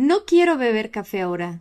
No quiero beber café ahora.